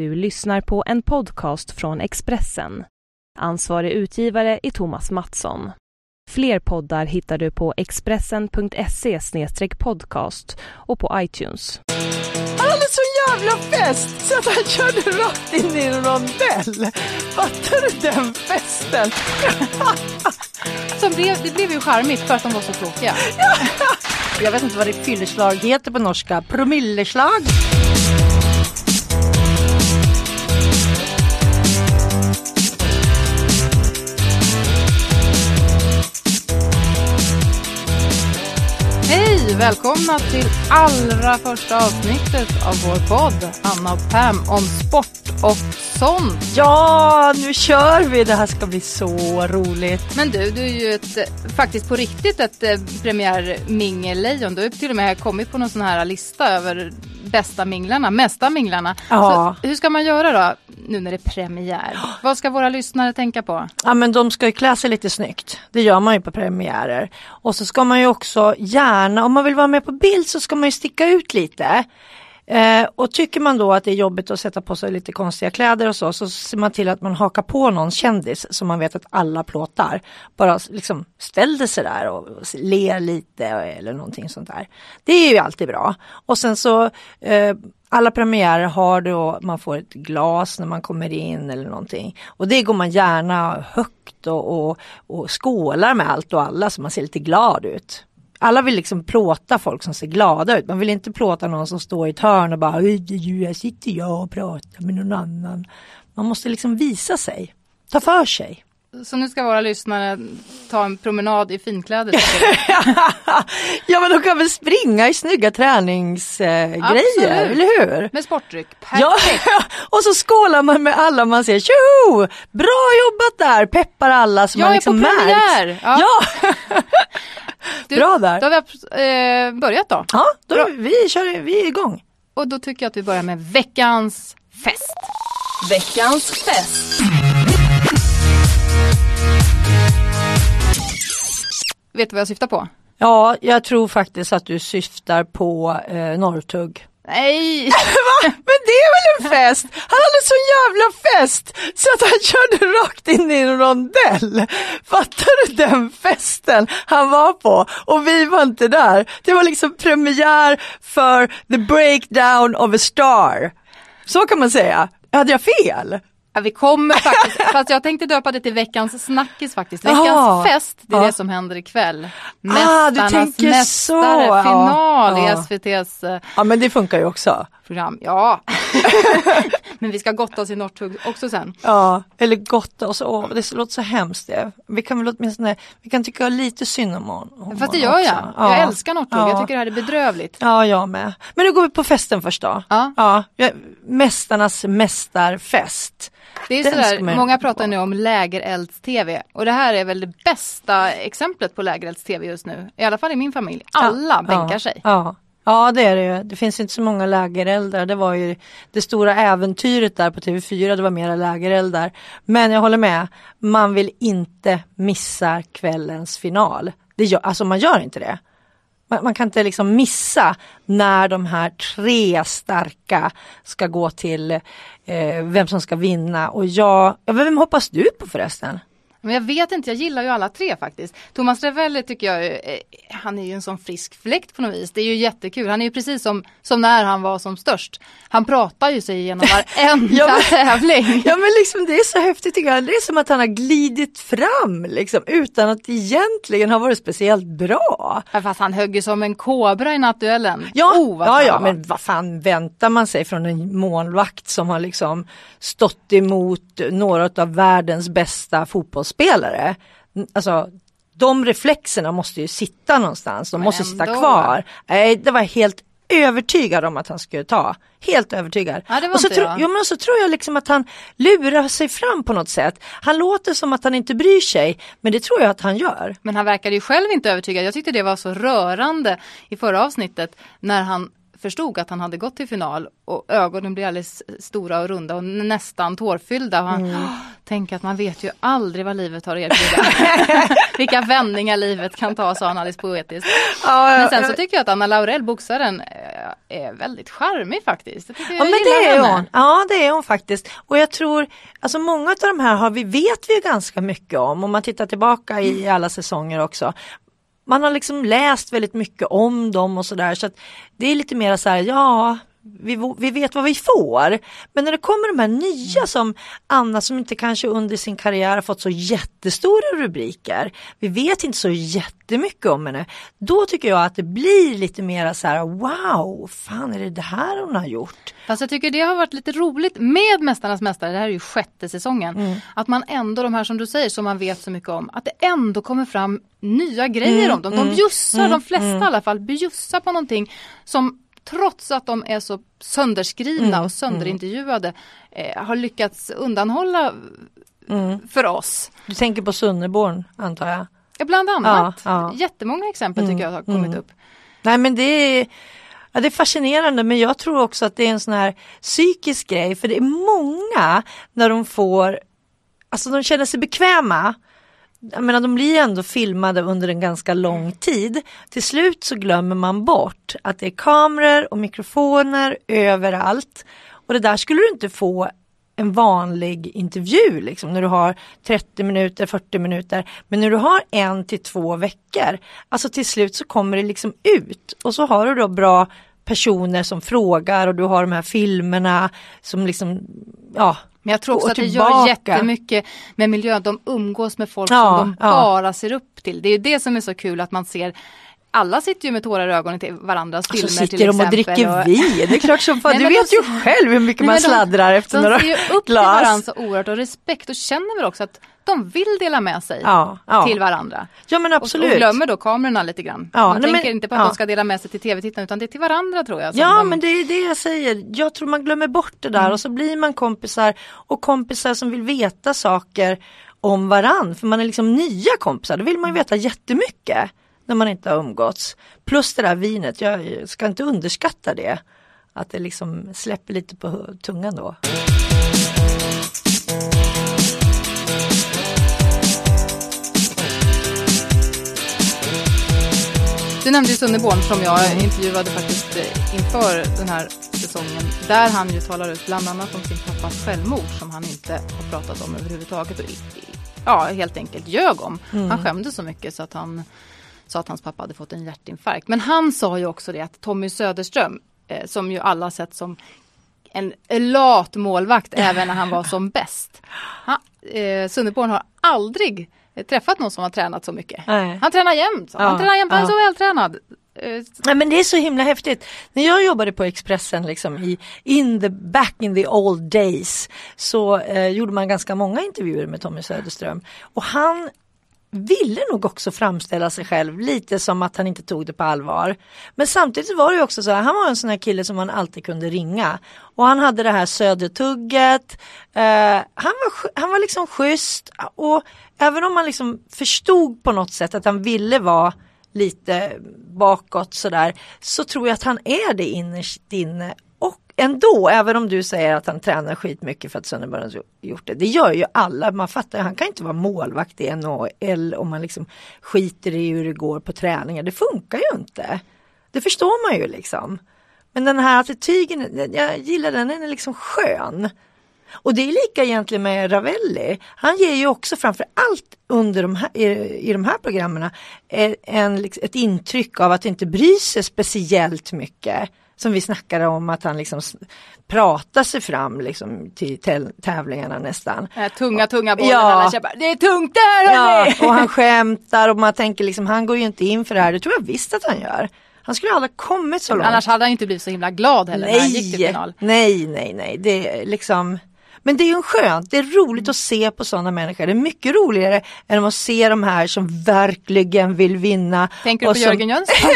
Du lyssnar på en podcast från Expressen. Ansvarig utgivare är Thomas Mattsson. Fler poddar hittar du på expressen.se podcast och på iTunes. Han hade så jävla fest så att han körde rakt in i en rondell. Fattar du den festen? Som blev, det blev ju charmigt för att de var så tråkiga. Jag vet inte vad det fylleslag heter på norska. Promilleslag. Välkomna till allra första avsnittet av vår podd Anna och Pam om sport och sånt. Ja, nu kör vi. Det här ska bli så roligt. Men du, du är ju ett, faktiskt på riktigt ett eh, premiärmingellejon. Du har till och med kommit på någon sån här lista över bästa minglarna, mesta minglarna. Ja. Så hur ska man göra då nu när det är premiär? Vad ska våra lyssnare tänka på? Ja men de ska ju klä sig lite snyggt. Det gör man ju på premiärer. Och så ska man ju också gärna, om man vill vara med på bild så ska man ju sticka ut lite. Eh, och tycker man då att det är jobbigt att sätta på sig lite konstiga kläder och så, så ser man till att man hakar på någon kändis som man vet att alla plåtar. Bara liksom ställ sig där och ler lite eller någonting sånt där. Det är ju alltid bra. Och sen så eh, alla premiärer har då, man får ett glas när man kommer in eller någonting. Och det går man gärna högt och, och, och skålar med allt och alla så man ser lite glad ut alla vill liksom plåta folk som ser glada ut. Man vill inte plåta någon som står i ett hörn och bara här sitter jag och pratar med någon annan. Man måste liksom visa sig, ta för sig. Så nu ska våra lyssnare ta en promenad i finkläder? ja men de kan väl springa i snygga träningsgrejer, eh, eller hur? Med sportdryck, perfekt! Ja, och så skålar man med alla man ser, tjoho! Bra jobbat där! Peppar alla jag man liksom märks. Jag är på premiär! Ja! ja. Du, Bra där! Då har vi eh, börjat då. Ja, då vi, kör, vi är igång. Och då tycker jag att vi börjar med veckans fest. Veckans fest. Vet du vad jag syftar på? Ja, jag tror faktiskt att du syftar på eh, Norrtugg. Nej! Va? Men det är väl en fest? Han hade så jävla fest så att han körde rakt in i en rondell. Fattar du den festen han var på? Och vi var inte där. Det var liksom premiär för the breakdown of a star. Så kan man säga. Hade jag fel? Ja, vi kommer faktiskt, fast jag tänkte döpa det till veckans snackis faktiskt. Veckans Aha. fest, det är ja. det som händer ikväll. Mästarnas ah, mästare, så. final ja. i SVTs eh, Ja men det funkar ju också. Program. Ja, men vi ska gotta oss i Norrtugg också sen. Ja, eller gotta oss, åh det låter så hemskt det. Vi kan väl åtminstone, vi kan tycka lite synd om honom. Fast det gör jag. Jag älskar Norrtugg, jag tycker det här är bedrövligt. Ja, jag med. Men nu går vi på festen först då. Ja. ja mästarnas mästarfest. Det är sådär, många pratar nu om lägerelds-tv och det här är väl det bästa exemplet på lägerelds-tv just nu. I alla fall i min familj. Alla ja, bänkar ja, sig. Ja. Ja det är det ju. Det finns inte så många lägereldar. Det var ju det stora äventyret där på TV4. Det var mera lägereldar. Men jag håller med. Man vill inte missa kvällens final. Det gör, alltså man gör inte det. Man, man, kan inte liksom missa när de här tre starka ska gå till eh, vem som ska vinna. Och jag, vem hoppas du på förresten? Men jag vet inte, jag gillar ju alla tre faktiskt. Thomas Ravelli tycker jag, eh, han är ju en sån frisk fläkt på något vis. Det är ju jättekul. Han är ju precis som, som när han var som störst. Han pratar ju sig igenom varenda ja, men, tävling. Ja men liksom det är så häftigt tycker jag. Det är som att han har glidit fram liksom utan att egentligen ha varit speciellt bra. Ja, fast han högg ju som en kobra i nattduellen. Ja, oh, ja, ja men vad fan väntar man sig från en målvakt som har liksom stått emot några av världens bästa fotbollsspelare. Alltså de reflexerna måste ju sitta någonstans, de Men måste ändå. sitta kvar. Nej, det var helt övertygad om att han skulle ta. Helt övertygad. Ja, och så, tro, jo, men så tror jag liksom att han lurar sig fram på något sätt. Han låter som att han inte bryr sig, men det tror jag att han gör. Men han verkade ju själv inte övertygad. Jag tyckte det var så rörande i förra avsnittet när han förstod att han hade gått till final och ögonen blev alldeles stora och runda och nästan tårfyllda. Och han mm. tänker att man vet ju aldrig vad livet har att erbjuda. Vilka vändningar livet kan ta, sa han alldeles poetiskt. Ja, Men sen så tycker jag att Anna Laurel, boxaren, eh, är väldigt charmig faktiskt. Jag Ja jag men det är henne. hon. Ja det är hon faktiskt. Och jag tror, alltså många av de här har vi, vet vi ju ganska mycket om om man tittar tillbaka i alla säsonger också. Man har liksom läst väldigt mycket om dem och sådär så att det är lite mer så här, ja vi, vi vet vad vi får. Men när det kommer de här nya som Anna som inte kanske under sin karriär har fått så jättestora rubriker. Vi vet inte så jättemycket om henne. Då tycker jag att det blir lite mera så här wow, fan är det det här hon har gjort? Fast jag tycker det har varit lite roligt med Mästarnas Mästare, det här är ju sjätte säsongen, Mm. att man ändå, de här som du säger, som man vet så mycket om, att det ändå kommer fram nya grejer Mm, om dem. De bjussar, de flesta i alla fall, bjussar på någonting som trots att de är så sönderskrivna Mm, och sönderintervjuade eh, har lyckats undanhålla Mm. för oss. Du tänker på Sunneborn antar jag? Ja, Bland annat. Ja, ja. Jättemånga exempel tycker jag har kommit upp. Nej men det är, ja, det är fascinerande men jag tror också att det är en sån här psykisk grej för det är många när de får, alltså de känner sig bekväma. Jag menar de blir ändå filmade under en ganska lång tid. Till slut så glömmer man bort att det är kameror och mikrofoner överallt. Och det där skulle du inte få en vanlig intervju liksom när du har 30 minuter, 40 minuter. Men när du har en till två veckor, alltså till slut så kommer det liksom ut och så har du då bra personer som frågar och du har de här filmerna som liksom, ja. Men jag tror också att det gör jättemycket med miljön. De umgås med folk Ja, som de ja. bara ser upp till. Det är ju det som är så kul att man ser alla sitter ju med tårar i ögonen till varandras Så filmer sitter till de och dricker och- vin, det är klart som fan, Nej, du men de- vet ju själv hur mycket Nej, man men de- sladdrar efter De några ser ju upp till glas. varandra så oerhört och respekt och känner väl också att de vill dela med sig Ja, ja. till varandra. Ja men Och, absolut. och glömmer då kamerorna lite grann. Ja, Man nej, tänker men- inte på att de ska dela med sig till tv-tittarna utan det är till varandra tror jag. Ja de, men det är det jag säger. Jag tror man glömmer bort det där och så blir man kompisar och kompisar som vill veta saker om varann. För man är liksom nya kompisar, då vill man ju veta jättemycket när man inte har umgåtts. Plus det där vinet, jag ska inte underskatta det. Att det liksom släpper lite på tungan då. Du nämnde ju Sunneborn som jag intervjuade faktiskt eh, inför den här säsongen. Där han ju talar ut bland annat om sin pappas självmord som han inte har pratat om överhuvudtaget. Och, ja, helt enkelt ljög om. Han skämde så mycket så att han sa att hans pappa hade fått en hjärtinfarkt. Men han sa ju också det att Tommy Söderström, eh, som ju alla sett som en lat målvakt även när han var som bäst. Han, eh, Sunneborn har aldrig träffat någon som har tränat så mycket. Nej. Han tränar jämt. Han Ja, tränar jämt, han är ja. så vältränad. Eh, Nej men det är så himla häftigt. När jag jobbade på Expressen liksom i in the back in the old days så eh, gjorde man ganska många intervjuer med Tommy Söderström och han ville nog också framställa sig själv lite som att han inte tog det på allvar. Men samtidigt var det ju också så här, han var en sån här kille som man alltid kunde ringa. Och han hade det här södertugget, eh, han, var, han var liksom schysst och även om man liksom förstod på något sätt att han ville vara lite bakåt sådär så tror jag att han är det innerst inne ändå, även om du säger att han tränar skitmycket för att Sönderborn har gjort det. Det gör ju alla, man fattar, han kan inte vara målvakt i NHL om man liksom skiter i hur det går på träningar. Det funkar ju inte. Det förstår man ju liksom. Men den här attityden, jag gillar den, den är liksom skön. Och det är lika egentligen med Ravelli. Han ger ju också framför allt under de här, i, i de här programmen eh, en, liksom, ett intryck av att inte bry sig speciellt mycket. Som vi snackade om att han liksom pratar sig fram liksom till tävlingarna nästan. här tunga, tunga bollen. Ja. Alla kämpar. Det är tungt där Ja, och han skämtar och man tänker liksom han går ju inte in för det här. Det tror jag visst att han gör. Han skulle aldrig kommit så långt. Annars hade han inte blivit så himla glad heller när han gick till Nej, final. nej, nej, nej. Det är liksom men det är ju skönt, det är roligt att se på sådana människor. Det är mycket roligare än att se de här som verkligen vill vinna. Tänker du på som... Jörgen Jönsson?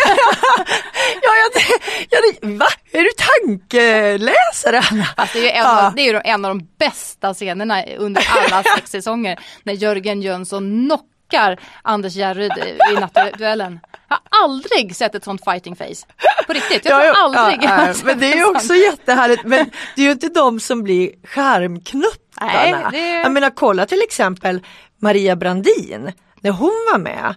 ja, jag, ja, det, va? Är du tankeläsare Anna? Fast det är ju en, Ja. av, det är en av de bästa scenerna under alla sex säsonger. När Jörgen Jönsson knockar Anders Järryd i- nattduellen. Jag har aldrig sett ett sånt fighting face. På riktigt, jag tror Ja, ja, aldrig har ja, sett Men det är ju också jättehärligt. Men det är ju inte de som blir skärmknuttarna. Nej, det- Jag menar kolla till exempel Maria Brandin när hon var med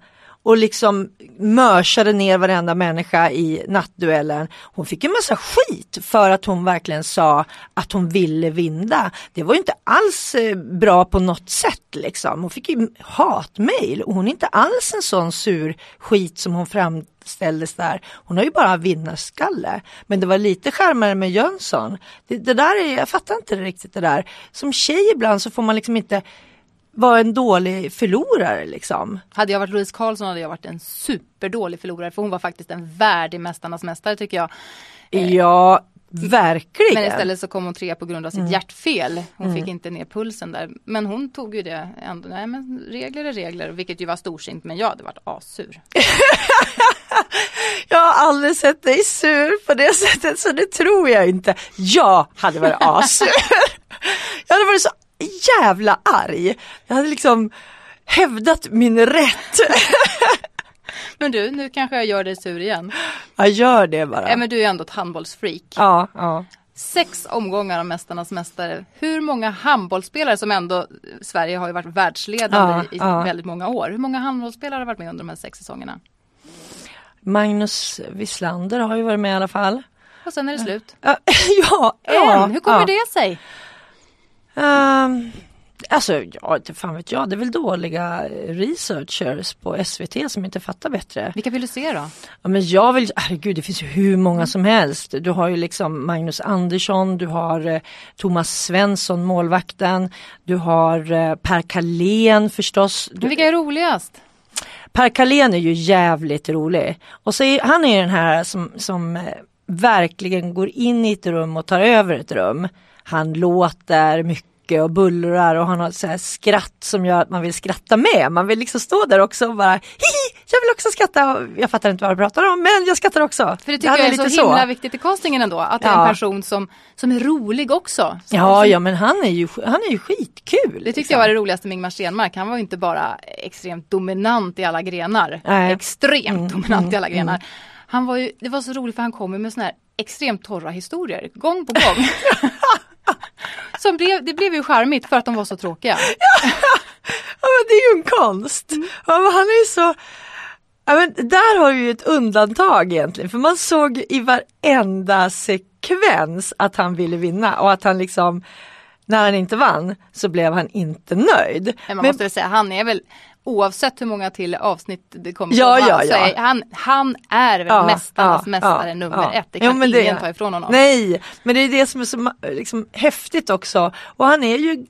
och liksom mörsade ner varenda människa i nattduellen. Hon fick en massa skit för att hon verkligen sa att hon ville vinna. Det var ju inte alls eh, bra på något sätt liksom. Hon fick ju hatmejl och hon är inte alls en sån sur skit som hon framställdes där. Hon har ju bara vinnarskalle. Men det var lite charmigare med Jönsson. Det, det där är, jag fattar inte riktigt det där. Som tjej ibland så får man liksom inte vara en dålig förlorare liksom. Hade jag varit Louise Karlsson hade jag varit en superdålig förlorare för hon var faktiskt en värdig Mästarnas mästare tycker jag. Ja, verkligen. Men istället så kom hon tre på grund av sitt Mm. hjärtfel. Hon fick inte ner pulsen där. Men hon tog ju det ändå. Nej men regler är regler, vilket ju var storsint. Men jag hade varit assur. Jag har aldrig sett dig sur på det sättet så det tror jag inte. Jag hade varit assur. jag hade varit så jävla arg. Jag hade liksom hävdat min rätt. Men du, nu kanske jag gör dig sur igen. Jag gör det bara. Nej men du är ändå ett handbollsfreak. Ja, ja. Sex omgångar av Mästarnas mästare. Hur många handbollsspelare som ändå, Sverige har ju varit världsledande Ja, i ja. väldigt många år. Hur många handbollsspelare har varit med under de här sex säsongerna? Magnus Wislander har ju varit med i alla fall. Och sen är det slut. Ja, ja, ja, En, hur kommer ja. det sig? Ehm, alltså, ja, inte fan vet jag. Det är väl dåliga researchers på SVT som inte fattar bättre. Vilka vill du se då? Ja, men jag vill, herregud det finns ju hur många som helst. Du har ju liksom Magnus Andersson, du har eh, Thomas Svensson, målvakten, du har eh, Per Kalén förstås. Men Du, vilka är roligast? per Kalén är ju jävligt rolig. Och så är, han är den här som, som eh, verkligen går in i ett rum och tar över ett rum. Han låter mycket och bullrar och han har så här skratt som gör att man vill skratta med. Man vill liksom stå där också och bara hihi, jag vill också skratta. Jag fattar inte vad du pratar om men jag skrattar också. För det tycker Han jag är lite så himla viktigt i castingen ändå. Att det är Ja. en person som, som är rolig också. Så Ja, liksom- ja men han är ju, han är ju skitkul. Det tyckte liksom. jag var det roligaste med Ingmar Stenmark. Han var ju inte bara extremt dominant i alla grenar. Nej. Extremt Mm, dominant mm, i alla grenar. Han var ju, det var så roligt för han kom med såna här extremt torra historier gång på gång. Som blev, det blev ju charmigt för att de var så tråkiga. Ja men det är ju en konst. Mm. Han är så Ja, men där har vi ju ett undantag egentligen för man såg i varenda sekvens att han ville vinna och att han liksom när han inte vann så blev han inte nöjd. Men man Men- måste väl säga, han är väl oavsett hur många till avsnitt det kommer Ja, komma, ja, så ja. är han, han är Ja, mästarnas ja, mästare ja, nummer ett. Det Jo, kan det- ingen ta ifrån honom. Nej, men det är det som är så liksom, häftigt också. Och han är ju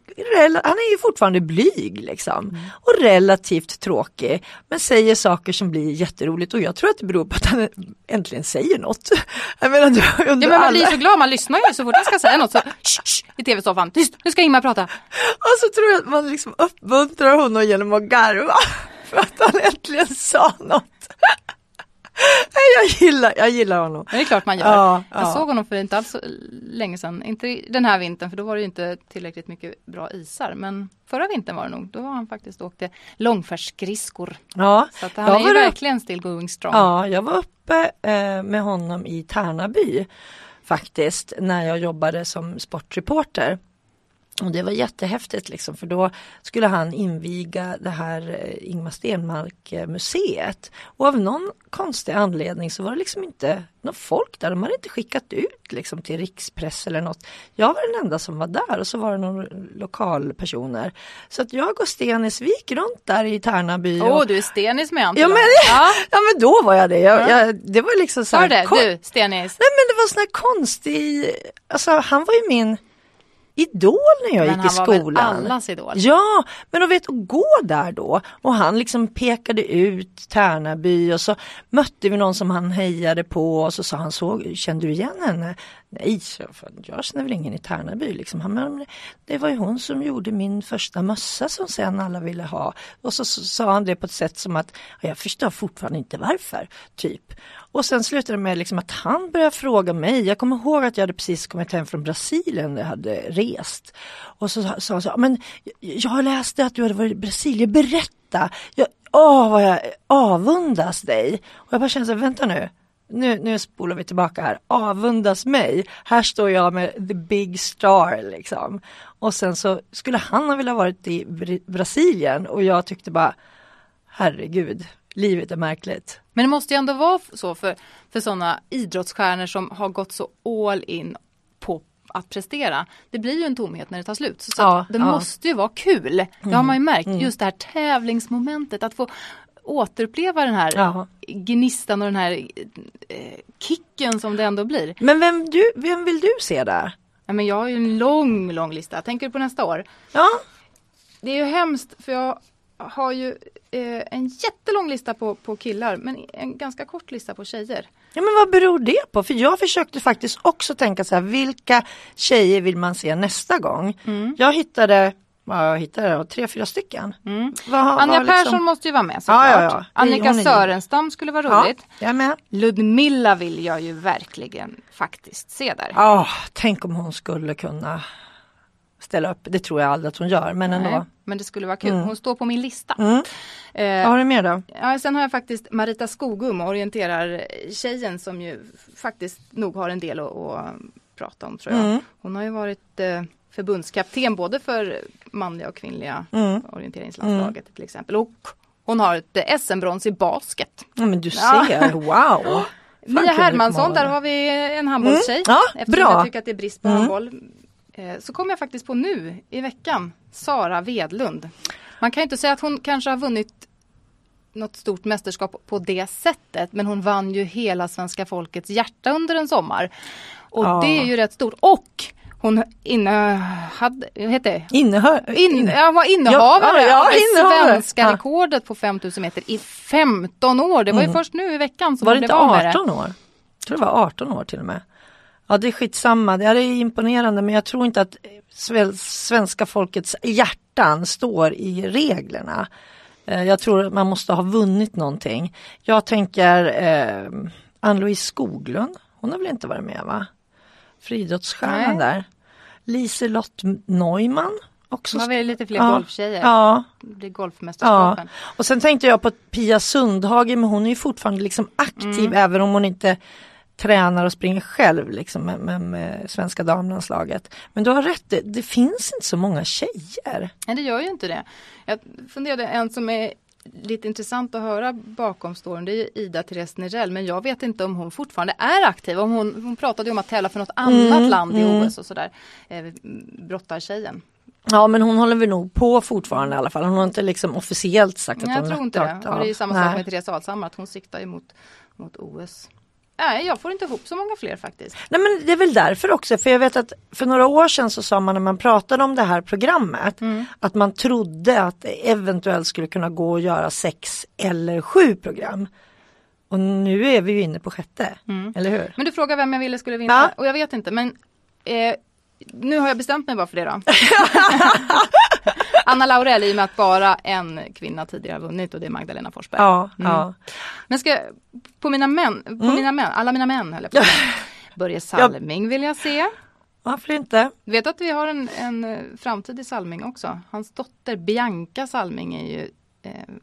han är ju fortfarande blyg liksom. Mm. Och relativt tråkig. Men säger saker som blir jätteroligt och jag tror att det beror på att han äntligen säger något. Jag menar, du, Ja men man alla... blir så glad, man lyssnar ju så fort jag ska säga något så shh, shh, i tv-soffan. Tyst, nu ska Ingmar prata. Och så tror jag att man liksom uppmuntrar honom genom att garva. För att han äntligen sa något. Jag gillar, jag gillar honom. Men det är klart man gör. Ja, Jag ja. såg honom för inte alls länge sedan. Inte den här vintern för då var det inte tillräckligt mycket bra isar. Men förra vintern var det nog. Då var han faktiskt och åkte långfärdsskridskor. Ja, Så han är ju verkligen still going strong. Ja, jag var uppe eh, med honom i Tärnaby faktiskt när jag jobbade som sportreporter. Och det var jättehäftigt liksom för då skulle han inviga det här eh, Ingmar Stenmark museet. Och av någon konstig anledning så var det liksom inte någon folk där. De hade inte skickat ut liksom till rikspress eller något. Jag var den enda som var där och så var det några lokalpersoner. Så att jag och Stenis vi gick runt där i Tärnaby. Åh, och, du är stenis med Anton. Ja, men- ja. ja men då var jag det. Jag, Ja. jag, det var liksom så här du det? kon- Du, stenis. Nej men det var sån här konstig, alltså han var ju min idol när jag Men gick i han var väl skolan. allas idol. Ja, men vet att gå där då och han liksom pekade ut Tärnaby och så mötte vi någon som han hejade på och så sa han så, kände du igen henne? Nej, jag, "Fan, jag känner väl ingen i Tärnaby liksom. Men det var ju hon som gjorde min första mössa som sen alla ville ha. Och så, så sa han det på ett sätt som att, jag förstår fortfarande inte varför, typ. Och sen slutade det med liksom att han började fråga mig. Jag kommer ihåg att jag hade precis kommit hem från Brasilien där jag hade rest. Och så sa han så, men jag läste att du hade varit i Brasilien, berätta. Jag, åh, vad jag avundas dig. Och jag bara kände så här, vänta nu. Nu, nu spolar vi tillbaka här. Avundas mig. Här står jag med the big star liksom. Och sen så skulle han ha velat varit i Br- Brasilien och jag tyckte bara herregud, livet är märkligt. Men det måste ju ändå vara så för, för sådana idrottsstjärnor som har gått så all in på att prestera. Det blir ju en tomhet när det tar slut. Så Ja, att det ja. Mm. måste ju vara kul. Det har man ju märkt. Just det här tävlingsmomentet. Att få återuppleva den här Ja. gnistan och den här eh, kicken som det ändå blir. Men vem, du, vem vill du se där? Ja, men jag har ju en lång, lång lista. Tänker du på nästa år? Ja, Det är ju hemskt för jag har ju eh, en jättelång lista på, på killar men en ganska kort lista på tjejer. Ja men vad beror det på? För jag försökte faktiskt också tänka så här, vilka tjejer vill man se nästa gång? Mm. Jag hittade, jag hittade, tre, fyra stycken. Vad, har- Anja vad liksom- Persson måste ju vara med Ja, såklart. ja, ja. Det- Annika är Sörenstam skulle vara Ja, roligt. jag är med. Ludmilla vill jag ju verkligen faktiskt se där. Ja, tänk om hon skulle kunna ställa upp. Det tror jag aldrig att hon gör, men Nej, ändå. men det skulle vara kul. Hon står på min lista. Mm. Eh, Vad har du mer då? Ja, sen har jag faktiskt Marita Skogum, orienterar tjejen som ju faktiskt nog har en del att, att prata om tror jag. Mm. Hon har ju varit eh, förbundskapten både för manliga och kvinnliga Mm. orienteringslandslaget till exempel. Och hon har ett SM-brons i basket. Ja, men du Ja. ser, wow! Fan, Mia Hermansson, där har vi en handbollstjej. Mm. Ja, Eftersom bra. jag tycker att det är brist på Mm. handboll. Eh, Så kommer jag faktiskt på nu i veckan, Sara Vedlund. Man kan ju inte säga att hon kanske har vunnit något stort mästerskap på det sättet. Men hon vann ju hela svenska folkets hjärta under en sommar. Och Ja. det är ju rätt stort. Och hon inne, hade, vad heter det? Innehör, In, ja, var innehavare Ja, ja, av det svenska Ja. rekordet på 5000 meter i 15 år. Det var ju först nu i veckan som Var hon det blev inte av med det. 18 år? Jag tror det var 18 år till och med. Ja det är skitsamma, det är imponerande men jag tror inte att svenska folkets hjärtan står i reglerna. Eh, Jag tror att man måste ha vunnit någonting. Jag tänker eh, Ann-Louise Skoglund, hon har väl inte varit med va? Friidrottsstjärnan där. Liselott Neumann också. Var väl lite fler Ja. golftjejer. Ja, Det blir Ja, golfmästerskapen. och sen tänkte jag på Pia Sundhage men hon är ju fortfarande liksom aktiv även om hon inte tränar och springer själv liksom med, med, med svenska damlandslaget. Men du har rätt, det, det finns inte så många tjejer. Nej det gör ju inte det. Jag funderade en som är lite intressant att höra bakom storyn, det är ju Ida Therese Nerell men jag vet inte om hon fortfarande är aktiv. Om hon, hon pratade om att tävla för något annat land i OS och sådär. Eh, brottartjejen. Ja men hon håller väl nog på fortfarande i alla fall. Hon har inte liksom officiellt sagt att Nej, jag hon tror inte det. Och det är samma sak med Therese Alshammar, att hon siktar ju mot, mot OS. Nej, jag får inte ihop så många fler faktiskt. Nej men det är väl därför också, för jag vet att för några år sedan så sa man när man pratade om det här programmet att man trodde att det eventuellt skulle kunna gå att göra sex eller sju program. Och nu är vi ju inne på sjätte, eller hur? Men du frågar vem jag ville skulle vinna Ja. och jag vet inte men eh, nu har jag bestämt mig bara för det då. Anna Laurell i och med att bara en kvinna tidigare har vunnit och det är Magdalena Forsberg. Ja, Mm. ja. Men ska på mina män, på mina män, alla mina män höll jag på. Börje Salming vill jag se. Varför inte? Du vet att vi har en, en eh, framtid i Salming också. Hans dotter Bianca Salming är ju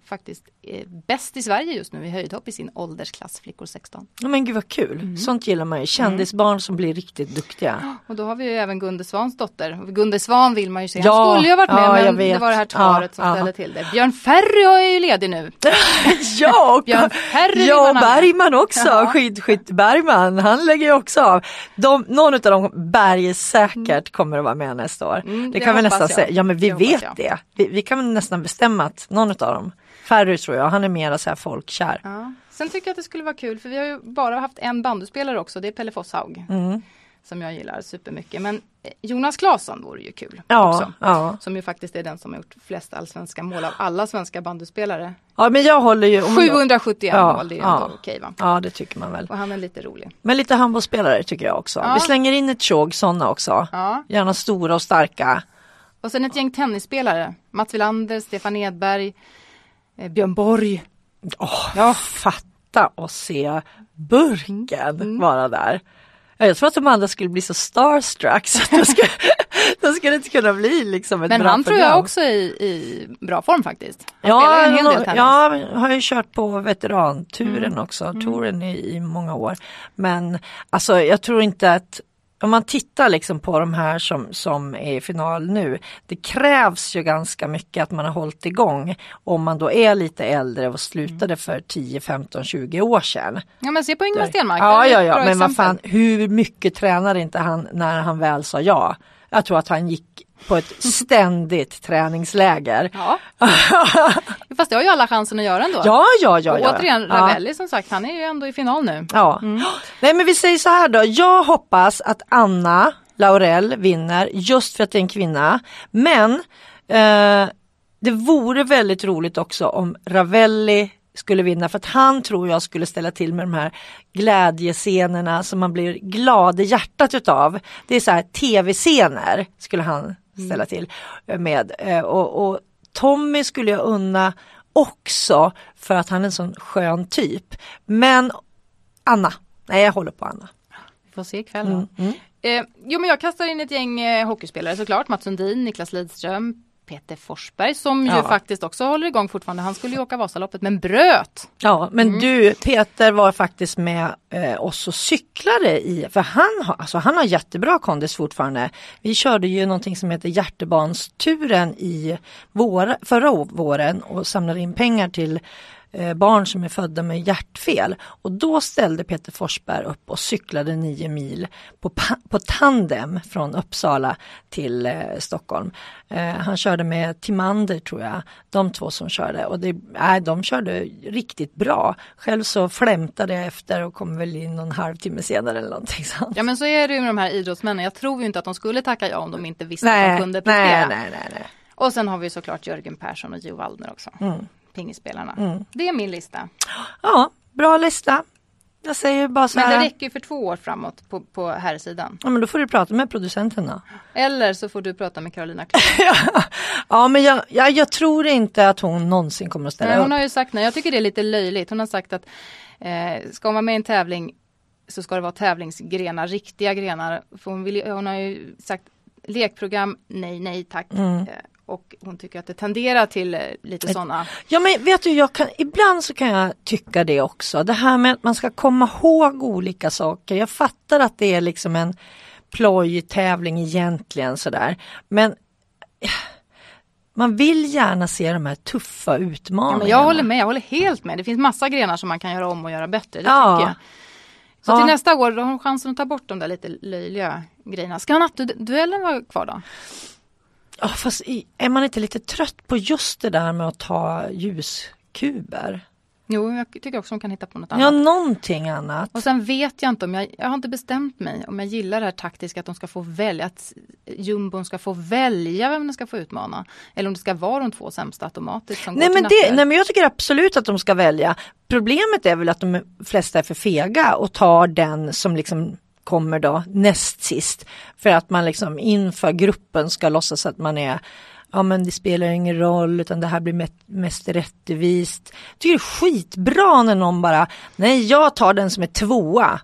faktiskt eh, bäst i Sverige just nu i höjdhopp i sin åldersklass, flickor 16. Ja, men gud vad kul, Mm. sånt gillar man ju. Kändisbarn som blir riktigt duktiga. Och då har vi ju även Gunde Svans dotter. Och Gunde Svan vill man ju se. Ja, Han skulle ju ha varit med ja, men det var det här taret Ja, som ställde till det. Björn Ferry är ju ledig nu. Ja, och, Björn Ferry ja med. Bergman också, Ja. skidskytt Bergman, han lägger ju också av. De, någon av dem, Berg säkert kommer att vara med nästa år. Mm, det det kan vi nästan jag. säga, ja men vi Det vet det. Vi, vi kan nästan bestämma att någon av dem, Ferry tror jag, han är mera så här folkkär. Ja. Sen tycker jag att det skulle vara kul för vi har ju bara haft en bandyspelare också. Det är Pelle Fosshaug. Mm. Som jag gillar supermycket. Men eh, Jonas Claesson vore ju kul Ja, också. ja. Som ju faktiskt är den som har gjort flest allsvenska mål av alla svenska bandyspelare. ja, men jag håller ju om 771 Ja, mål, det är ju ja. ändå okej va? Ja, det tycker man väl. Och han är lite rolig. Men lite handbollsspelare tycker jag också. Vi slänger in ett tjog sådana också. Ja. Gärna stora och starka. Och sen ett gäng tennisspelare. Mats Wilander, Stefan Edberg, Björn Borg. Åh, ja. Fatta och se burken Mm. vara där. Ja, Jag tror att de andra skulle bli så starstruck så att de skulle, de skulle inte kunna bli liksom ett Men bra han tror program. jag också är i, i bra form faktiskt. Han Ja, en hel del tennis. ja, jag har ju kört på veteranturen Mm. också, touren i, i många år. Men alltså jag tror inte att om man tittar liksom på de här som, som är i final nu. Det krävs ju ganska mycket att man har hållit igång om man då är lite äldre och slutade för 10, 15, 20 år sedan. Ja men se på Ingmar Stenmark. Ja, ja, ja, men vad fan, hur mycket tränade inte han när han väl sa ja? Jag tror att han gick på ett ständigt träningsläger. Ja. Fast det har ju alla chansen att göra ändå. Ja, ja, ja. och ja. återigen, ja. Ravelli som sagt, han är ju ändå i final nu. Ja. Nej men vi säger så här då, jag hoppas att Anna Laurel vinner just för att det är en kvinna. Men eh, det vore väldigt roligt också om Ravelli skulle vinna för att han tror jag skulle ställa till med de här glädjescenerna som man blir glad i hjärtat utav. Det är så här tv-scener skulle han ställa till med. Eh, och, och Tommy skulle jag unna också för att han är en sån skön typ. Men Anna, nej jag håller på Anna. Vi får se ikväll då. Eh, jo men jag kastar in ett gäng eh, hockeyspelare såklart. Mats Sundin, Niklas Lidström, Peter Forsberg som ju Ja. faktiskt också håller igång fortfarande. Han skulle ju åka Vasaloppet men bröt. Ja men du Peter var faktiskt med eh, oss och cyklade i, för han har, alltså, han har jättebra kondis fortfarande. Vi körde ju någonting som heter Hjärtebarnsturen i vår, förra våren och samlade in pengar till barn som är födda med hjärtfel. Och då ställde Peter Forsberg upp och cyklade nio mil på, på tandem från Uppsala till eh, Stockholm. Eh, han körde med Timander tror jag, de två som körde och det, nej, de körde riktigt bra. Själv så flämtade jag efter och kom väl in någon halvtimme senare eller någonting sånt. Ja men så är det ju med de här idrottsmännen. Jag tror ju inte att de skulle tacka ja om de inte visste att de Nej, kunde prestera. nej, nej, nej, nej. Och sen har vi såklart Jörgen Persson och Gio Waldner också. Pingisspelarna. Det är min lista. Ja, bra lista. Jag säger bara så Men det här. räcker ju för två år framåt på, på här sidan. Ja men då får du prata med producenten då. Eller så får du prata med Carolina. Ja men jag, jag, jag tror inte att hon någonsin kommer att ställa Nej, upp. hon har ju sagt nej. Jag tycker det är lite löjligt. Hon har sagt att eh, ska man vara med i en tävling så ska det vara tävlingsgrenar, riktiga grenar. För hon, vill, hon har ju sagt lekprogram, nej, nej tack. Mm. Och hon tycker att det tenderar till eh, lite sådana. Ja men vet du, jag kan, ibland så kan jag tycka det också. Det här med att man ska komma ihåg olika saker. Jag fattar att det är liksom en plojtävling egentligen sådär. Men eh, man vill gärna se de här tuffa Ja, utmaningarna. men jag håller med, jag håller helt med. Det finns massa grenar som man kan göra om och göra bättre. Det Ja. tycker jag. Så Ja. till nästa år, då har hon chansen att ta bort de där lite löjliga grejerna. Ska nattduellen vara kvar då? Ja, fast är man inte lite trött på just det där med att ta ljuskuber? Jo, jag tycker också hon kan hitta på något Ja, annat. någonting annat. Och sen vet jag inte om jag, jag har inte bestämt mig om jag gillar det här taktiska att de ska få välja, att jumbon ska få välja vem de ska få utmana. Eller om det ska vara de två sämsta automatiskt som Nej går men, till det, nej men jag tycker absolut att de ska välja. Problemet är väl att de flesta är för fega och tar den som liksom kommer då näst sist. För att man liksom inför gruppen ska låtsas att man är Ja men det spelar ingen roll utan det här blir mest, rättvist. Jag tycker det är skitbra när någon bara Nej jag tar den som är tvåa.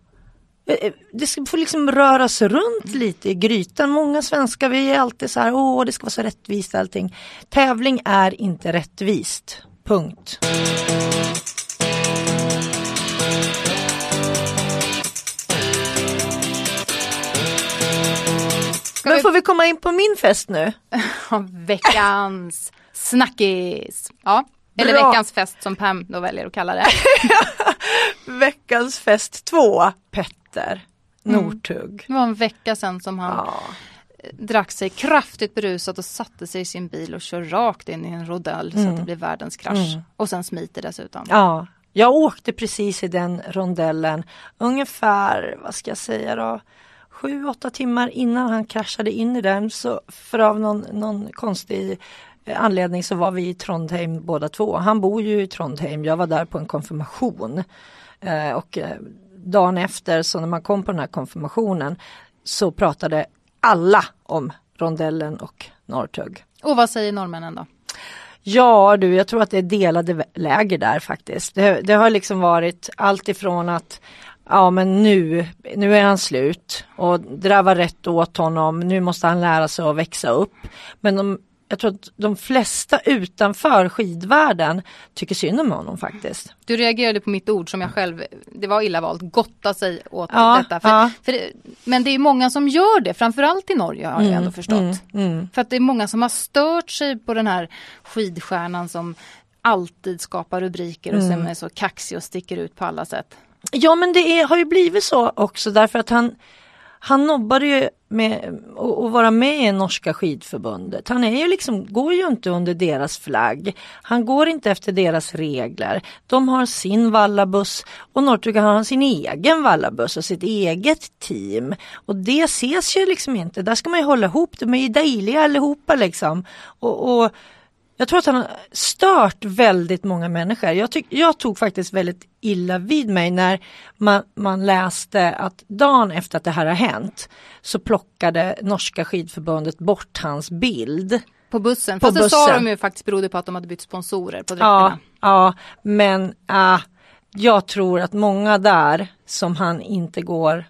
Eh, eh, Det ska få liksom röras runt lite i grytan. Många svenskar vi är alltid så här, åh det ska vara så rättvist allting. Tävling är inte rättvist. Punkt. Ska Men vi- får vi komma in på min fest nu? Veckans snackis. Ja, eller Bra. veckans fest som Pam då väljer att kalla det. Veckans fest 2. Petter Northug. Det var en vecka sedan som han Ja. drack sig kraftigt berusat och satte sig i sin bil och kör rakt in i en rodell så att det blir världens krasch. Och sen smiter dessutom. ja, jag åkte precis i den rondellen ungefär, vad ska jag säga då, sju, åtta timmar innan han kraschade in i den. Så för av någon, någon konstig eh, anledning så var vi i Trondheim båda två. Han bor ju i Trondheim, jag var där på en konfirmation. Eh, och eh, dagen efter, så när man kom på den här konfirmationen, så pratade alla om rondellen och Northug. Och vad säger norrmännen då? Ja du, jag tror att det är delade läger där faktiskt. Det, det har liksom varit allt ifrån att ja men nu, nu är han slut och det där var rätt åt honom, nu måste han lära sig att växa upp. Men de jag tror att de flesta utanför skidvärlden tycker synd om honom faktiskt. Du reagerade på mitt ord som jag själv, det var illa valt, gotta sig åt Ja, detta. För, ja. för det, men det är många som gör det, framförallt i Norge har jag ändå förstått. Mm, För att det är många som har stört sig på den här skidstjärnan som alltid skapar rubriker och Mm. som är så kaxig och sticker ut på alla sätt. Ja men det är, har ju blivit så också därför att han han nobbade ju med att vara med i norska skidförbundet. Han är ju liksom, går ju inte under deras flagg. Han går inte efter deras regler. De har sin vallabuss och Northug har sin egen vallabuss och sitt eget team. Och det ses ju liksom inte. Där ska man ju hålla ihop. De är ju dejliga allihopa liksom. Och, och jag tror att han har stört väldigt många människor. Jag, tyck, jag tog faktiskt väldigt illa vid mig när man, man läste att dagen efter att det här har hänt så plockade norska skidförbundet bort hans bild. På bussen, På fast det sa bussen. de ju faktiskt berodde på att de hade bytt sponsorer på Ja, dräkterna. ja men äh, jag tror att många där som han inte går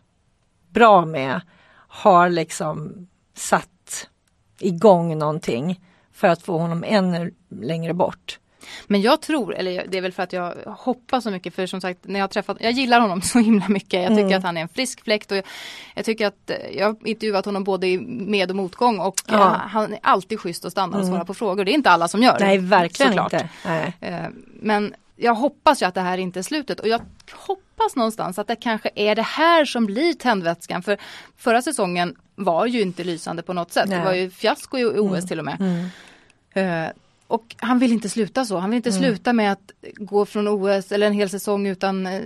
bra med har liksom satt igång någonting för att få honom ännu längre bort. Men jag tror, eller det är väl för att jag hoppas så mycket för som sagt när jag träffat, jag gillar honom så himla mycket. Jag tycker Mm. att han är en frisk fläkt och jag, jag tycker att eh, jag har intervjuat honom både i med och motgång och Ja. Mm. eh, han är alltid schysst och stannar och svarar på frågor. Det är inte alla som gör det. Nej, verkligen såklart. inte. Nej. Eh, Men jag hoppas ju att det här inte är slutet och jag hoppas någonstans att det kanske är det här som blir tändvätskan. För förra säsongen var ju inte lysande på något sätt. Nej. Mm. Det var ju fiasko i OS till och med. Eh, och han vill inte sluta så. Han vill inte Mm. sluta med att gå från OS eller en hel säsong utan eh,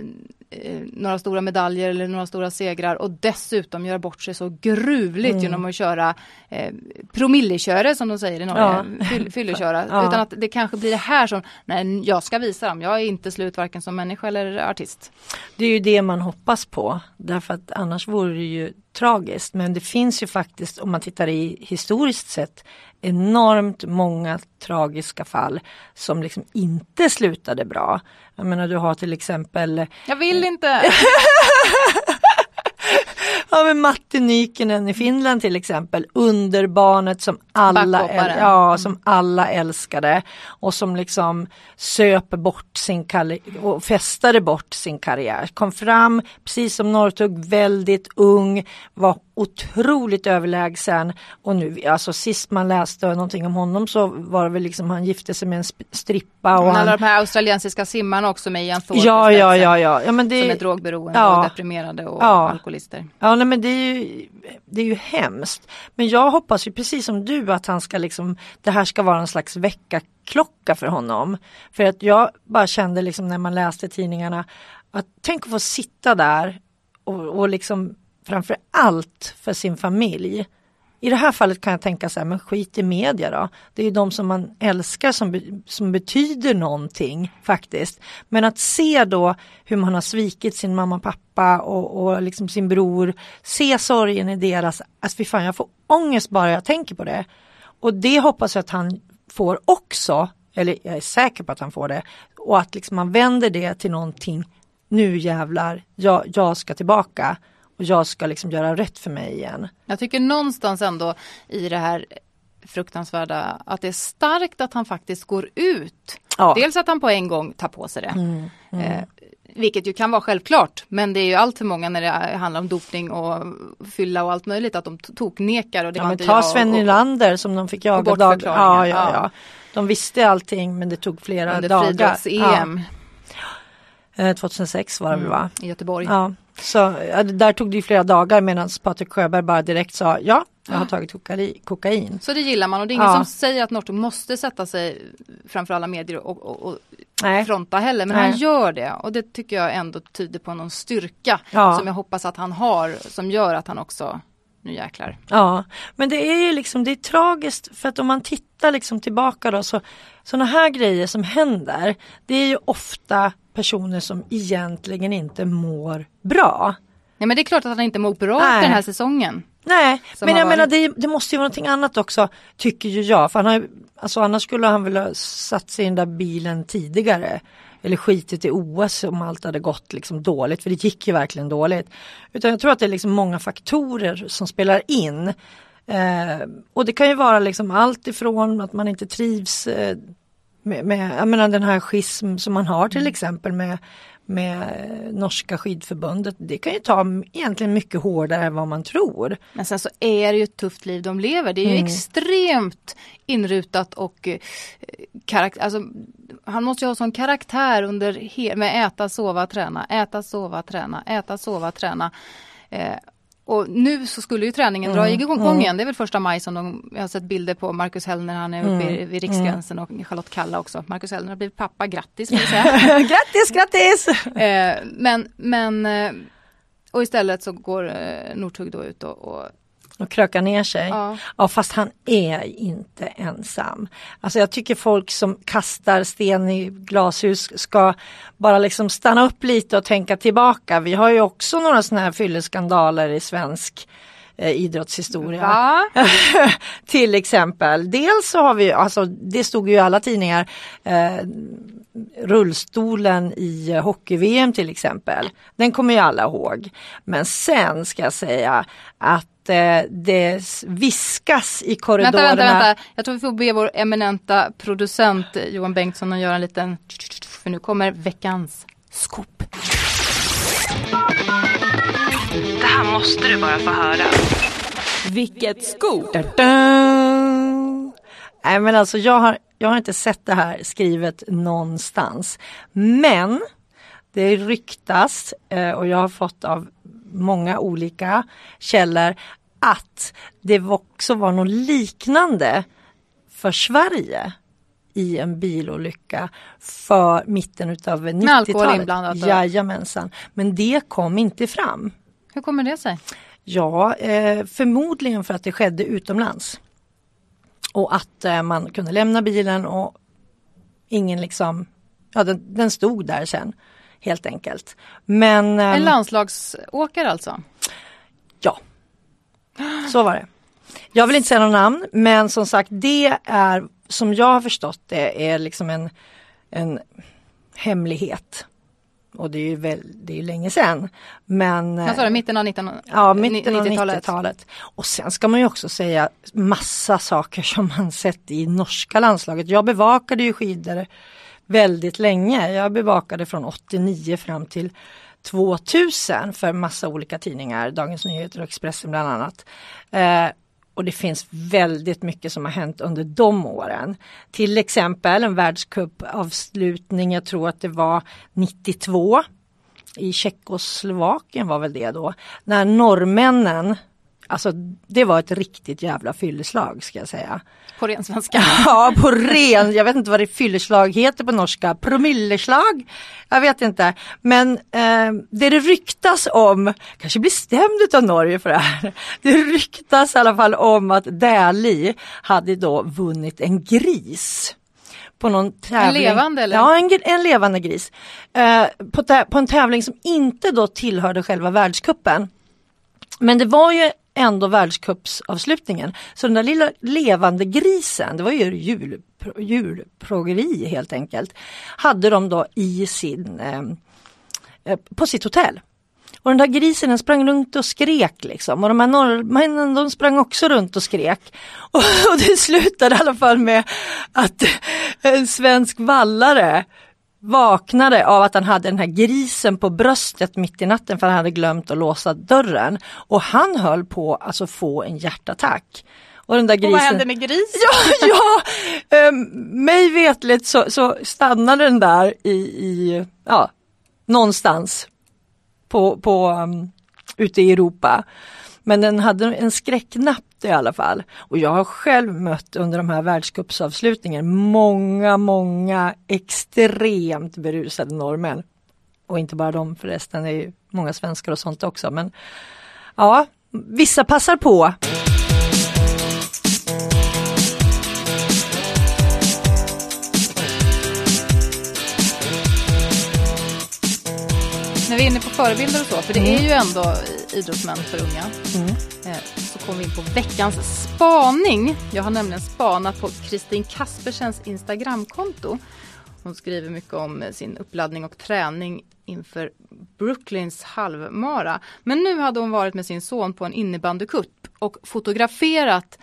eh, några stora medaljer eller några stora segrar och dessutom göra bort sig så gruvligt Mm. genom att köra eh, promilleköre som de säger i Norge. Ja. Fyll, fylleköra. Ja. Utan att det kanske blir det här som, nej jag ska visa dem, jag är inte slut varken som människa eller artist. Det är ju det man hoppas på därför att annars vore det ju tragiskt. Men det finns ju faktiskt om man tittar i historiskt sett enormt många tragiska fall som liksom inte slutade bra. Jag menar du har till exempel Jag vill inte! Ja men Matti Nykinen i Finland till exempel, underbarnet som alla, äl- ja, som alla älskade. Och som liksom söp bort sin kalli- och festade bort sin karriär. Kom fram, precis som Northug, väldigt ung, var otroligt överlägsen och nu, alltså sist man läste någonting om honom så var det väl liksom han gifte sig med en strippa och Och han alla de här australiensiska simmarna också med Ian Thorpe Ja, ja, ja, ja. ja men det, Som är drogberoende Ja. och deprimerade och Ja. alkoholister. Ja nej, men det är, ju, det är ju hemskt. Men jag hoppas ju precis som du att han ska liksom, det här ska vara en slags väckarklocka för honom. För att jag bara kände liksom när man läste tidningarna att tänk att få sitta där och, och liksom framför allt för sin familj. I det här fallet kan jag tänka så här, men skit i media då. Det är ju de som man älskar som, som betyder någonting faktiskt. Men att se då hur man har svikit sin mamma och pappa och, och liksom sin bror. Se sorgen i deras, alltså fy fan jag får ångest bara jag tänker på det. Och det hoppas jag att han får också, eller jag är säker på att han får det. Och att liksom man vänder det till någonting, nu jävlar, jag, jag ska tillbaka. Och jag ska liksom göra rätt för mig igen. Jag tycker någonstans ändå i det här fruktansvärda att det är starkt att han faktiskt går ut. Ja. Dels att han på en gång tar på sig det. Mm, Eh, vilket ju kan vara självklart men det är ju allt för många när det handlar om dopning och fylla och allt möjligt att de toknekar. Och det Ja, men ta Sven Nylander som de fick jaga dag. Ja, ja, ja. De visste allting men det tog flera under dagar. friidrotts-EM Ja. Eh, 2006 var det väl va? i Göteborg. Ja. Så där tog det flera dagar medan Patrik Sjöberg bara direkt sa ja, jag har tagit kokain. Så det gillar man och det är ingen Ja. som säger att Northug måste sätta sig framför alla medier och, och, och fronta heller. Men Nej. han gör det och det tycker jag ändå tyder på någon styrka Ja. som jag hoppas att han har som gör att han också, nu jäklar. Ja, men det är ju liksom, det är tragiskt för att om man tittar liksom tillbaka då så sådana här grejer som händer, det är ju ofta personer som egentligen inte mår bra. Nej men det är klart att han inte mår bra Nej. efter den här säsongen. Nej, men jag menar varit. det, det måste ju vara någonting annat också tycker ju jag. För han har, alltså annars skulle han väl ha satt sig i den där bilen tidigare. Eller skitit i OS om allt hade gått liksom dåligt, för det gick ju verkligen dåligt. Utan jag tror att det är liksom många faktorer som spelar in. Eh, och det kan ju vara liksom allt ifrån att man inte trivs eh, med, med jag menar den här schism som man har till Mm. exempel med, med norska skidförbundet. Det kan ju ta egentligen mycket hårdare än vad man tror. Men sen så är det ju ett tufft liv de lever. Det är ju Mm. extremt inrutat och eh, karak- alltså, han måste ju ha sån karaktär under med äta, sova, träna, äta, sova, träna, äta, sova, träna. Eh, och nu så skulle ju träningen dra Mm, igång mm. igen. Det är väl första maj som de, jag har sett bilder på Marcus Hellner, han är uppe Mm, vid Riksgränsen och Charlotte Kalla också. Marcus Hellner har blivit pappa, grattis grattis, grattis! Eh, men, men eh, och istället så går eh, Northug då ut och, och Och kröka ner sig. ja. Ja fast han är inte ensam. Alltså jag tycker folk som kastar sten i glashus ska bara liksom stanna upp lite och tänka tillbaka. Vi har ju också några sådana här fylleskandaler i svensk eh, idrottshistoria. Till exempel. Dels så har vi, alltså det stod ju i alla tidningar, eh, rullstolen i hockey-VM till exempel. Den kommer ju alla ihåg. Men sen ska jag säga att eh, det viskas i Vänta, korridorerna. vänta, vänta. Jag tror vi får be vår eminenta producent Johan Bengtsson att göra en liten för nu kommer veckans scoop. Det här måste du bara få höra. Vilket skop! Nej men alltså jag har, jag har inte sett det här skrivet någonstans. Men det ryktas eh, och jag har fått av många olika källor att det också var något liknande för Sverige i en bilolycka för mitten utav 90-talet. alkohol inblandat då? Jajamensan. Men det kom inte fram. Hur kommer det sig? Ja, eh, förmodligen för att det skedde utomlands. Och att eh, man kunde lämna bilen och ingen liksom, ja den, den stod där sen helt enkelt. Men En ehm, landslagsåkare alltså? ja, så var det. Jag vill inte säga någon namn men som sagt det är som jag har förstått det är liksom en, en hemlighet. Och det är ju väl, det är länge sedan. Men Jag sa det, mitten av 19, Ja, mitten av 90-talet. 90-talet. Och sen ska man ju också säga massa saker som man sett i norska landslaget. Jag bevakade ju skidor väldigt länge. Jag bevakade från 89 fram till 2000 för massa olika tidningar, Dagens Nyheter och Expressen bland annat. Eh, och det finns väldigt mycket som har hänt under de åren. Till exempel en världscupavslutning, jag tror att det var 92 i Tjeckoslovakien var väl det då, när norrmännen, alltså det var ett riktigt jävla fylleslag ska jag säga. På ren svenska. Ja, på ren, jag vet inte vad det fylleslag heter på norska, promilleslag? Jag vet inte. Men eh, det det ryktas om, kanske blir stämd av Norge för det här. Det ryktas i alla fall om att Dali hade då vunnit en gris. På någon tävling. levande, eller? Ja, en, en levande gris. Eh, på, på en tävling som inte då tillhörde själva världskuppen. Men det var ju ändå världscupsavslutningen. Så den där lilla levande grisen, det var ju jul, julprogeri helt enkelt, hade de då i sin, eh, eh, på sitt hotell. Och den där grisen den sprang runt och skrek liksom och de här norrmännen de sprang också runt och skrek. Och, och det slutade i alla fall med att en svensk vallare vaknade av att han hade den här grisen på bröstet mitt i natten för han hade glömt att låsa dörren. Och han höll på att alltså få en hjärtattack. Och den där grisen... Och vad hände med grisen? Ja, ja! Um, mig vetligt så, så stannade den där i, i ja, någonstans på, på, um, ute i Europa. Men den hade en skräcknapp i alla fall. Och jag har själv mött under de här världscupsavslutningen många, många extremt berusade norrmän. Och inte bara de förresten, det är ju många svenskar och sånt också. Men ja, vissa passar på. När vi är inne på förebilder och så, för det är ju ändå idrottsmän för unga. Mm. Eh, Så kommer vi in på veckans spaning. Jag har nämligen spanat på Kristin Kaspersens Instagramkonto. Hon skriver mycket om sin uppladdning och träning inför Brooklyns halvmara. Men nu hade hon varit med sin son på en innebandycup och fotograferat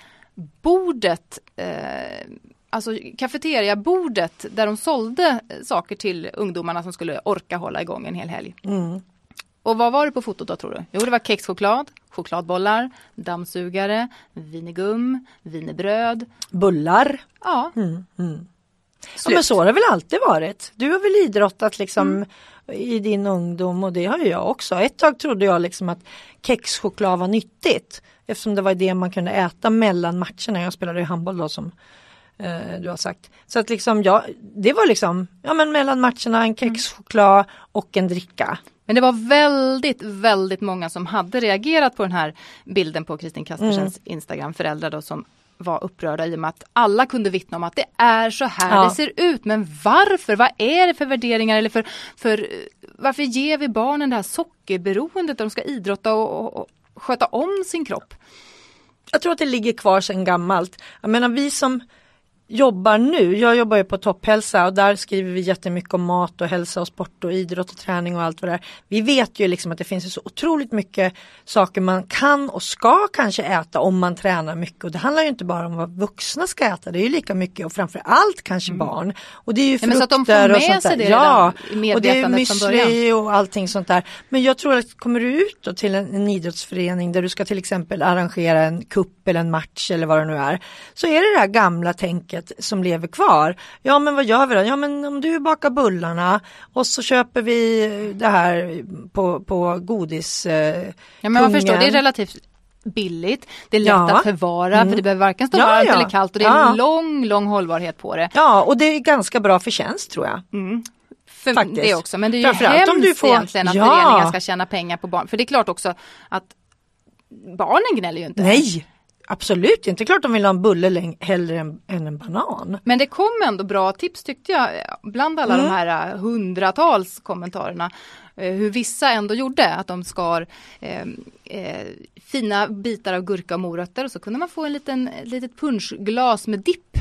bordet, eh, alltså kafeteriabordet där de sålde saker till ungdomarna som skulle orka hålla igång en hel helg. Mm. Och vad var det på fotot då tror du? Jo det var kexchoklad, chokladbollar, dammsugare, vinegum, vinerbröd. Bullar. Ja, Mm, mm. Ja, men så har det väl alltid varit. Du har väl idrottat liksom Mm. i din ungdom och det har ju jag också. Ett tag trodde jag liksom att kexchoklad var nyttigt eftersom det var det man kunde äta mellan matcherna. Jag spelade ju handboll då som eh, du har sagt. Så att liksom jag, det var liksom, ja men mellan matcherna en kexchoklad och en dricka. Men det var väldigt, väldigt många som hade reagerat på den här bilden på Kristin Kaspersens Mm. Instagram, föräldrar då som var upprörda i och med att alla kunde vittna om att det är så här Ja. det ser ut. Men varför? Vad är det för värderingar eller för, för varför ger vi barnen det här sockerberoendet där de ska idrotta och, och, och sköta om sin kropp? Jag tror att det ligger kvar sedan gammalt. Jag menar vi som jobbar nu, jag jobbar ju på topphälsa och där skriver vi jättemycket om mat och hälsa och sport och idrott och träning och allt vad det är. Vi vet ju liksom att det finns så otroligt mycket saker man kan och ska kanske äta om man tränar mycket och det handlar ju inte bara om vad vuxna ska äta, det är ju lika mycket och framför allt kanske barn. Och det är ju Mm. Ja, men så att de får frukter och med sånt där. Ja, och det är müsli och allting sånt där. Men jag tror att kommer du ut till en, en idrottsförening där du ska till exempel arrangera en kupp eller en match eller vad det nu är. Så är det det här gamla tänket som lever kvar. Ja men vad gör vi då? Ja men om du bakar bullarna och så köper vi det här på, på godis. Eh, Ja, men man förstår, det är relativt billigt, det är lätt Ja. att förvara Mm. för det behöver varken stå Ja, varmt ja. eller kallt och det är lång, lång hållbarhet på det. Ja och det är ganska bra förtjänst tror jag. För Faktiskt. det också, men det är ju hemskt om du får- egentligen att Ja. föreningar ska tjäna pengar på barn. För det är klart också att barnen gnäller ju inte. Nej, absolut inte. Klart de vill ha en bulle hellre än, än en banan. Men det kom ändå bra tips tyckte jag bland alla Mm. de här eh, hundratals kommentarerna. eh, Hur vissa ändå gjorde, att de skar eh, eh, fina bitar av gurka och morötter och så kunde man få en liten, litet punschglas med dipp.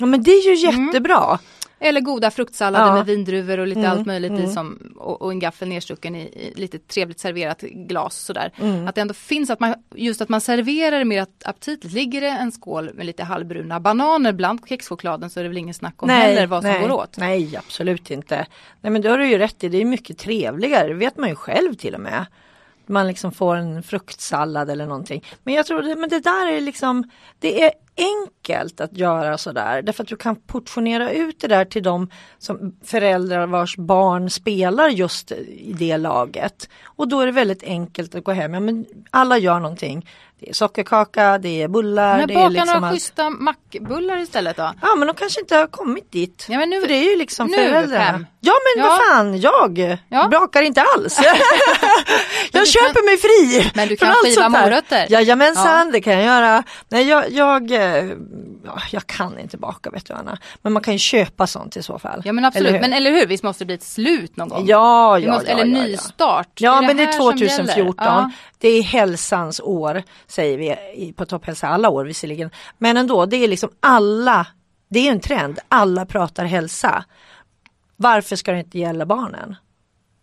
Ja men det är ju jättebra. Eller goda fruktsallader Ja. med vindruvor och lite Mm, allt möjligt i mm. som, och, och en gaffel nedstucken i, i lite trevligt serverat glas sådär. Mm. Att det ändå finns att man, just att man serverar det mer ap- aptitligt. Ligger det en skål med lite halvbruna bananer bland kexchokladen så är det väl ingen snack om heller vad som nej, går åt. Nej, absolut inte. Nej men det har du ju rätt i, det är mycket trevligare, det vet man ju själv till och med. Man liksom får en fruktsallad eller någonting. Men jag tror det, men det där är liksom, det är enkelt att göra sådär. Därför att du kan portionera ut det där till de som föräldrar vars barn spelar just i det laget. Och då är det väldigt enkelt att gå hem, ja men alla gör någonting. Det är sockerkaka, det är bullar, Men det baka liksom några allt. schyssta mackbullar istället då. Ja men de kanske inte har kommit dit. Ja, men nu- För det är ju liksom nu, föräldrarna. Pam. Ja men Ja. vad fan, jag Ja. bakar inte alls. jag köper kan- mig fri. Men du kan skiva morötter. Jajamensan, det kan jag göra. Nej jag, jag, eh, ja, jag kan inte baka vet du Anna. Men man kan ju köpa sånt i så fall. Ja men absolut, Eller men eller hur, visst måste det bli ett slut någon gång? Ja, ja, måste, ja, eller ja, ja. nystart. Ja men det är som gäller. 2014. Ja. Det är hälsans år säger vi på Topphälsa alla år visserligen. Men ändå, det är liksom alla, det är en trend, alla pratar hälsa. Varför ska det inte gälla barnen?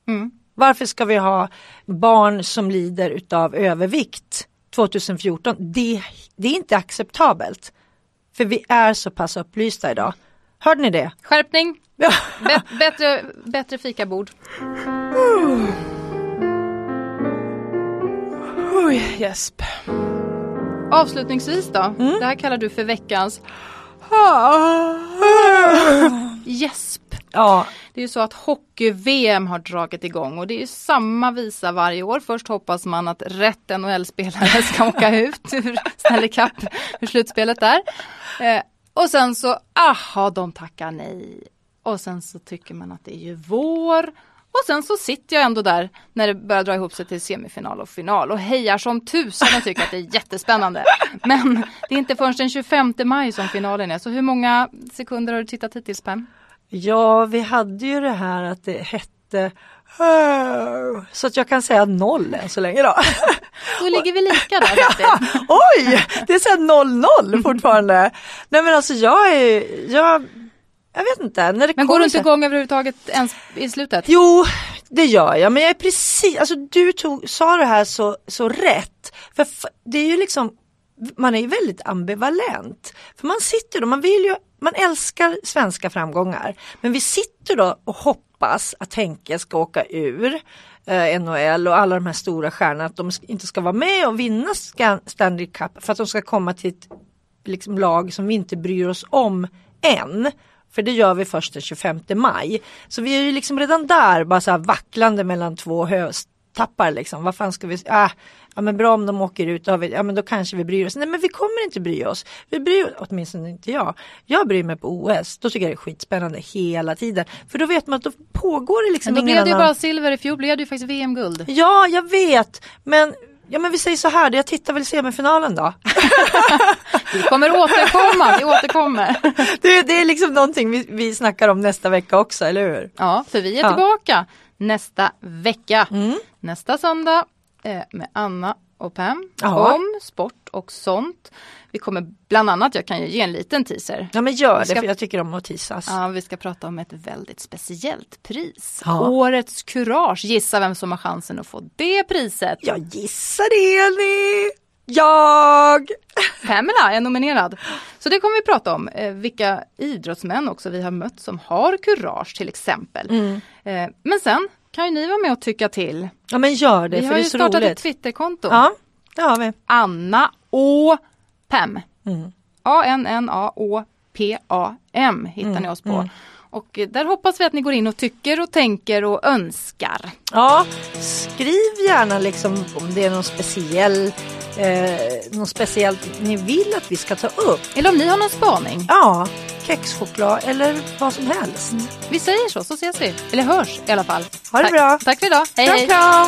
Mm. Varför ska vi ha barn som lider utav övervikt 2014? Det, det är inte acceptabelt. För vi är så pass upplysta idag. Hörde ni det? Skärpning, Ja. Bättre, bättre fikabord. Oj, gäsp. Avslutningsvis då, Mm. det här kallar du för veckans gäsp. Ja, Det är ju så att hockey-VM har dragit igång och det är ju samma visa varje år. Först hoppas man att rätt NHL-spelare ska åka ut ur Stanley Cup, ur slutspelet där. Eh, och sen så, aha, de tackar nej. Och sen så tycker man att det är ju vår. Och sen så sitter jag ändå där när det börjar dra ihop sig till semifinal och final och hejar som tusan och tycker att det är jättespännande. Men det är inte förrän den 25 maj som finalen är. Så hur många sekunder har du tittat hittills Pam? Ja, vi hade ju det här att det hette så att jag kan säga noll än så länge då. Då ligger vi lika där. Oj, det är så här 0-0 fortfarande. Nej men alltså jag är, jag, jag vet inte. När det Men går du inte igång överhuvudtaget ens i slutet? Jo, det gör jag. Men jag är precis, alltså du tog, sa det här så, så rätt. För det är ju liksom, man är ju väldigt ambivalent. För man sitter då, man vill ju, man älskar svenska framgångar. Men vi sitter då och hoppas att Henke ska åka ur eh, NHL och alla de här stora stjärnorna, att de inte ska vara med och vinna Stanley Cup för att de ska komma till ett liksom, lag som vi inte bryr oss om än. För det gör vi först den 25 maj. Så vi är ju liksom redan där bara så här vacklande mellan två höstappar liksom. Vad fan ska vi, ah, ja men bra om de åker ut, då vi, ja men då kanske vi bryr oss. Nej men vi kommer inte bry oss. Vi bryr oss, åtminstone inte jag. Jag bryr mig på OS, då tycker jag det är skitspännande hela tiden. För då vet man att då pågår det liksom Men då ingen blev det ju annan... bara silver i fjol, blev det ju faktiskt VM-guld. Ja, jag vet. Men, ja men vi säger så här, jag tittar väl semifinalen då. Vi kommer återkomma, vi återkommer. Det, det är liksom någonting vi, vi snackar om nästa vecka också, eller hur? Ja, för vi är Ja. tillbaka nästa vecka. Mm. Nästa söndag eh, med Anna och Pam Ja. om sport och sånt. Vi kommer bland annat, jag kan ju ge en liten teaser. Ja men gör Vi det ska- för jag tycker om att teasas. Ja, vi ska prata om ett väldigt speciellt pris. Ja. Årets Kurage. Gissa vem som har chansen att få det priset. Jag gissar det Elin! Jag! Pamela är nominerad. Så det kommer vi prata om. Eh, vilka idrottsmän också vi har mött som har kurage till exempel. Mm. Eh, men sen kan ju ni vara med och tycka till. Ja men gör det Vi för har det är ju så startat ett roligt. Twitterkonto. Ja, det har vi. Anna Å Pem. Mm. A-N-N-A-O-P-A-M hittar Mm, ni oss på. Och eh, där hoppas vi att ni går in och tycker och tänker och önskar. Ja, skriv gärna liksom om det är någon speciell eh, något speciellt ni vill att vi ska ta upp. Eller om ni har någon spaning. Ja, kexchoklad eller vad som helst. Vi säger så, så ses vi. Eller hörs i alla fall. Ha det Tack- bra. Tack för idag. Hej Kram, hej. kram!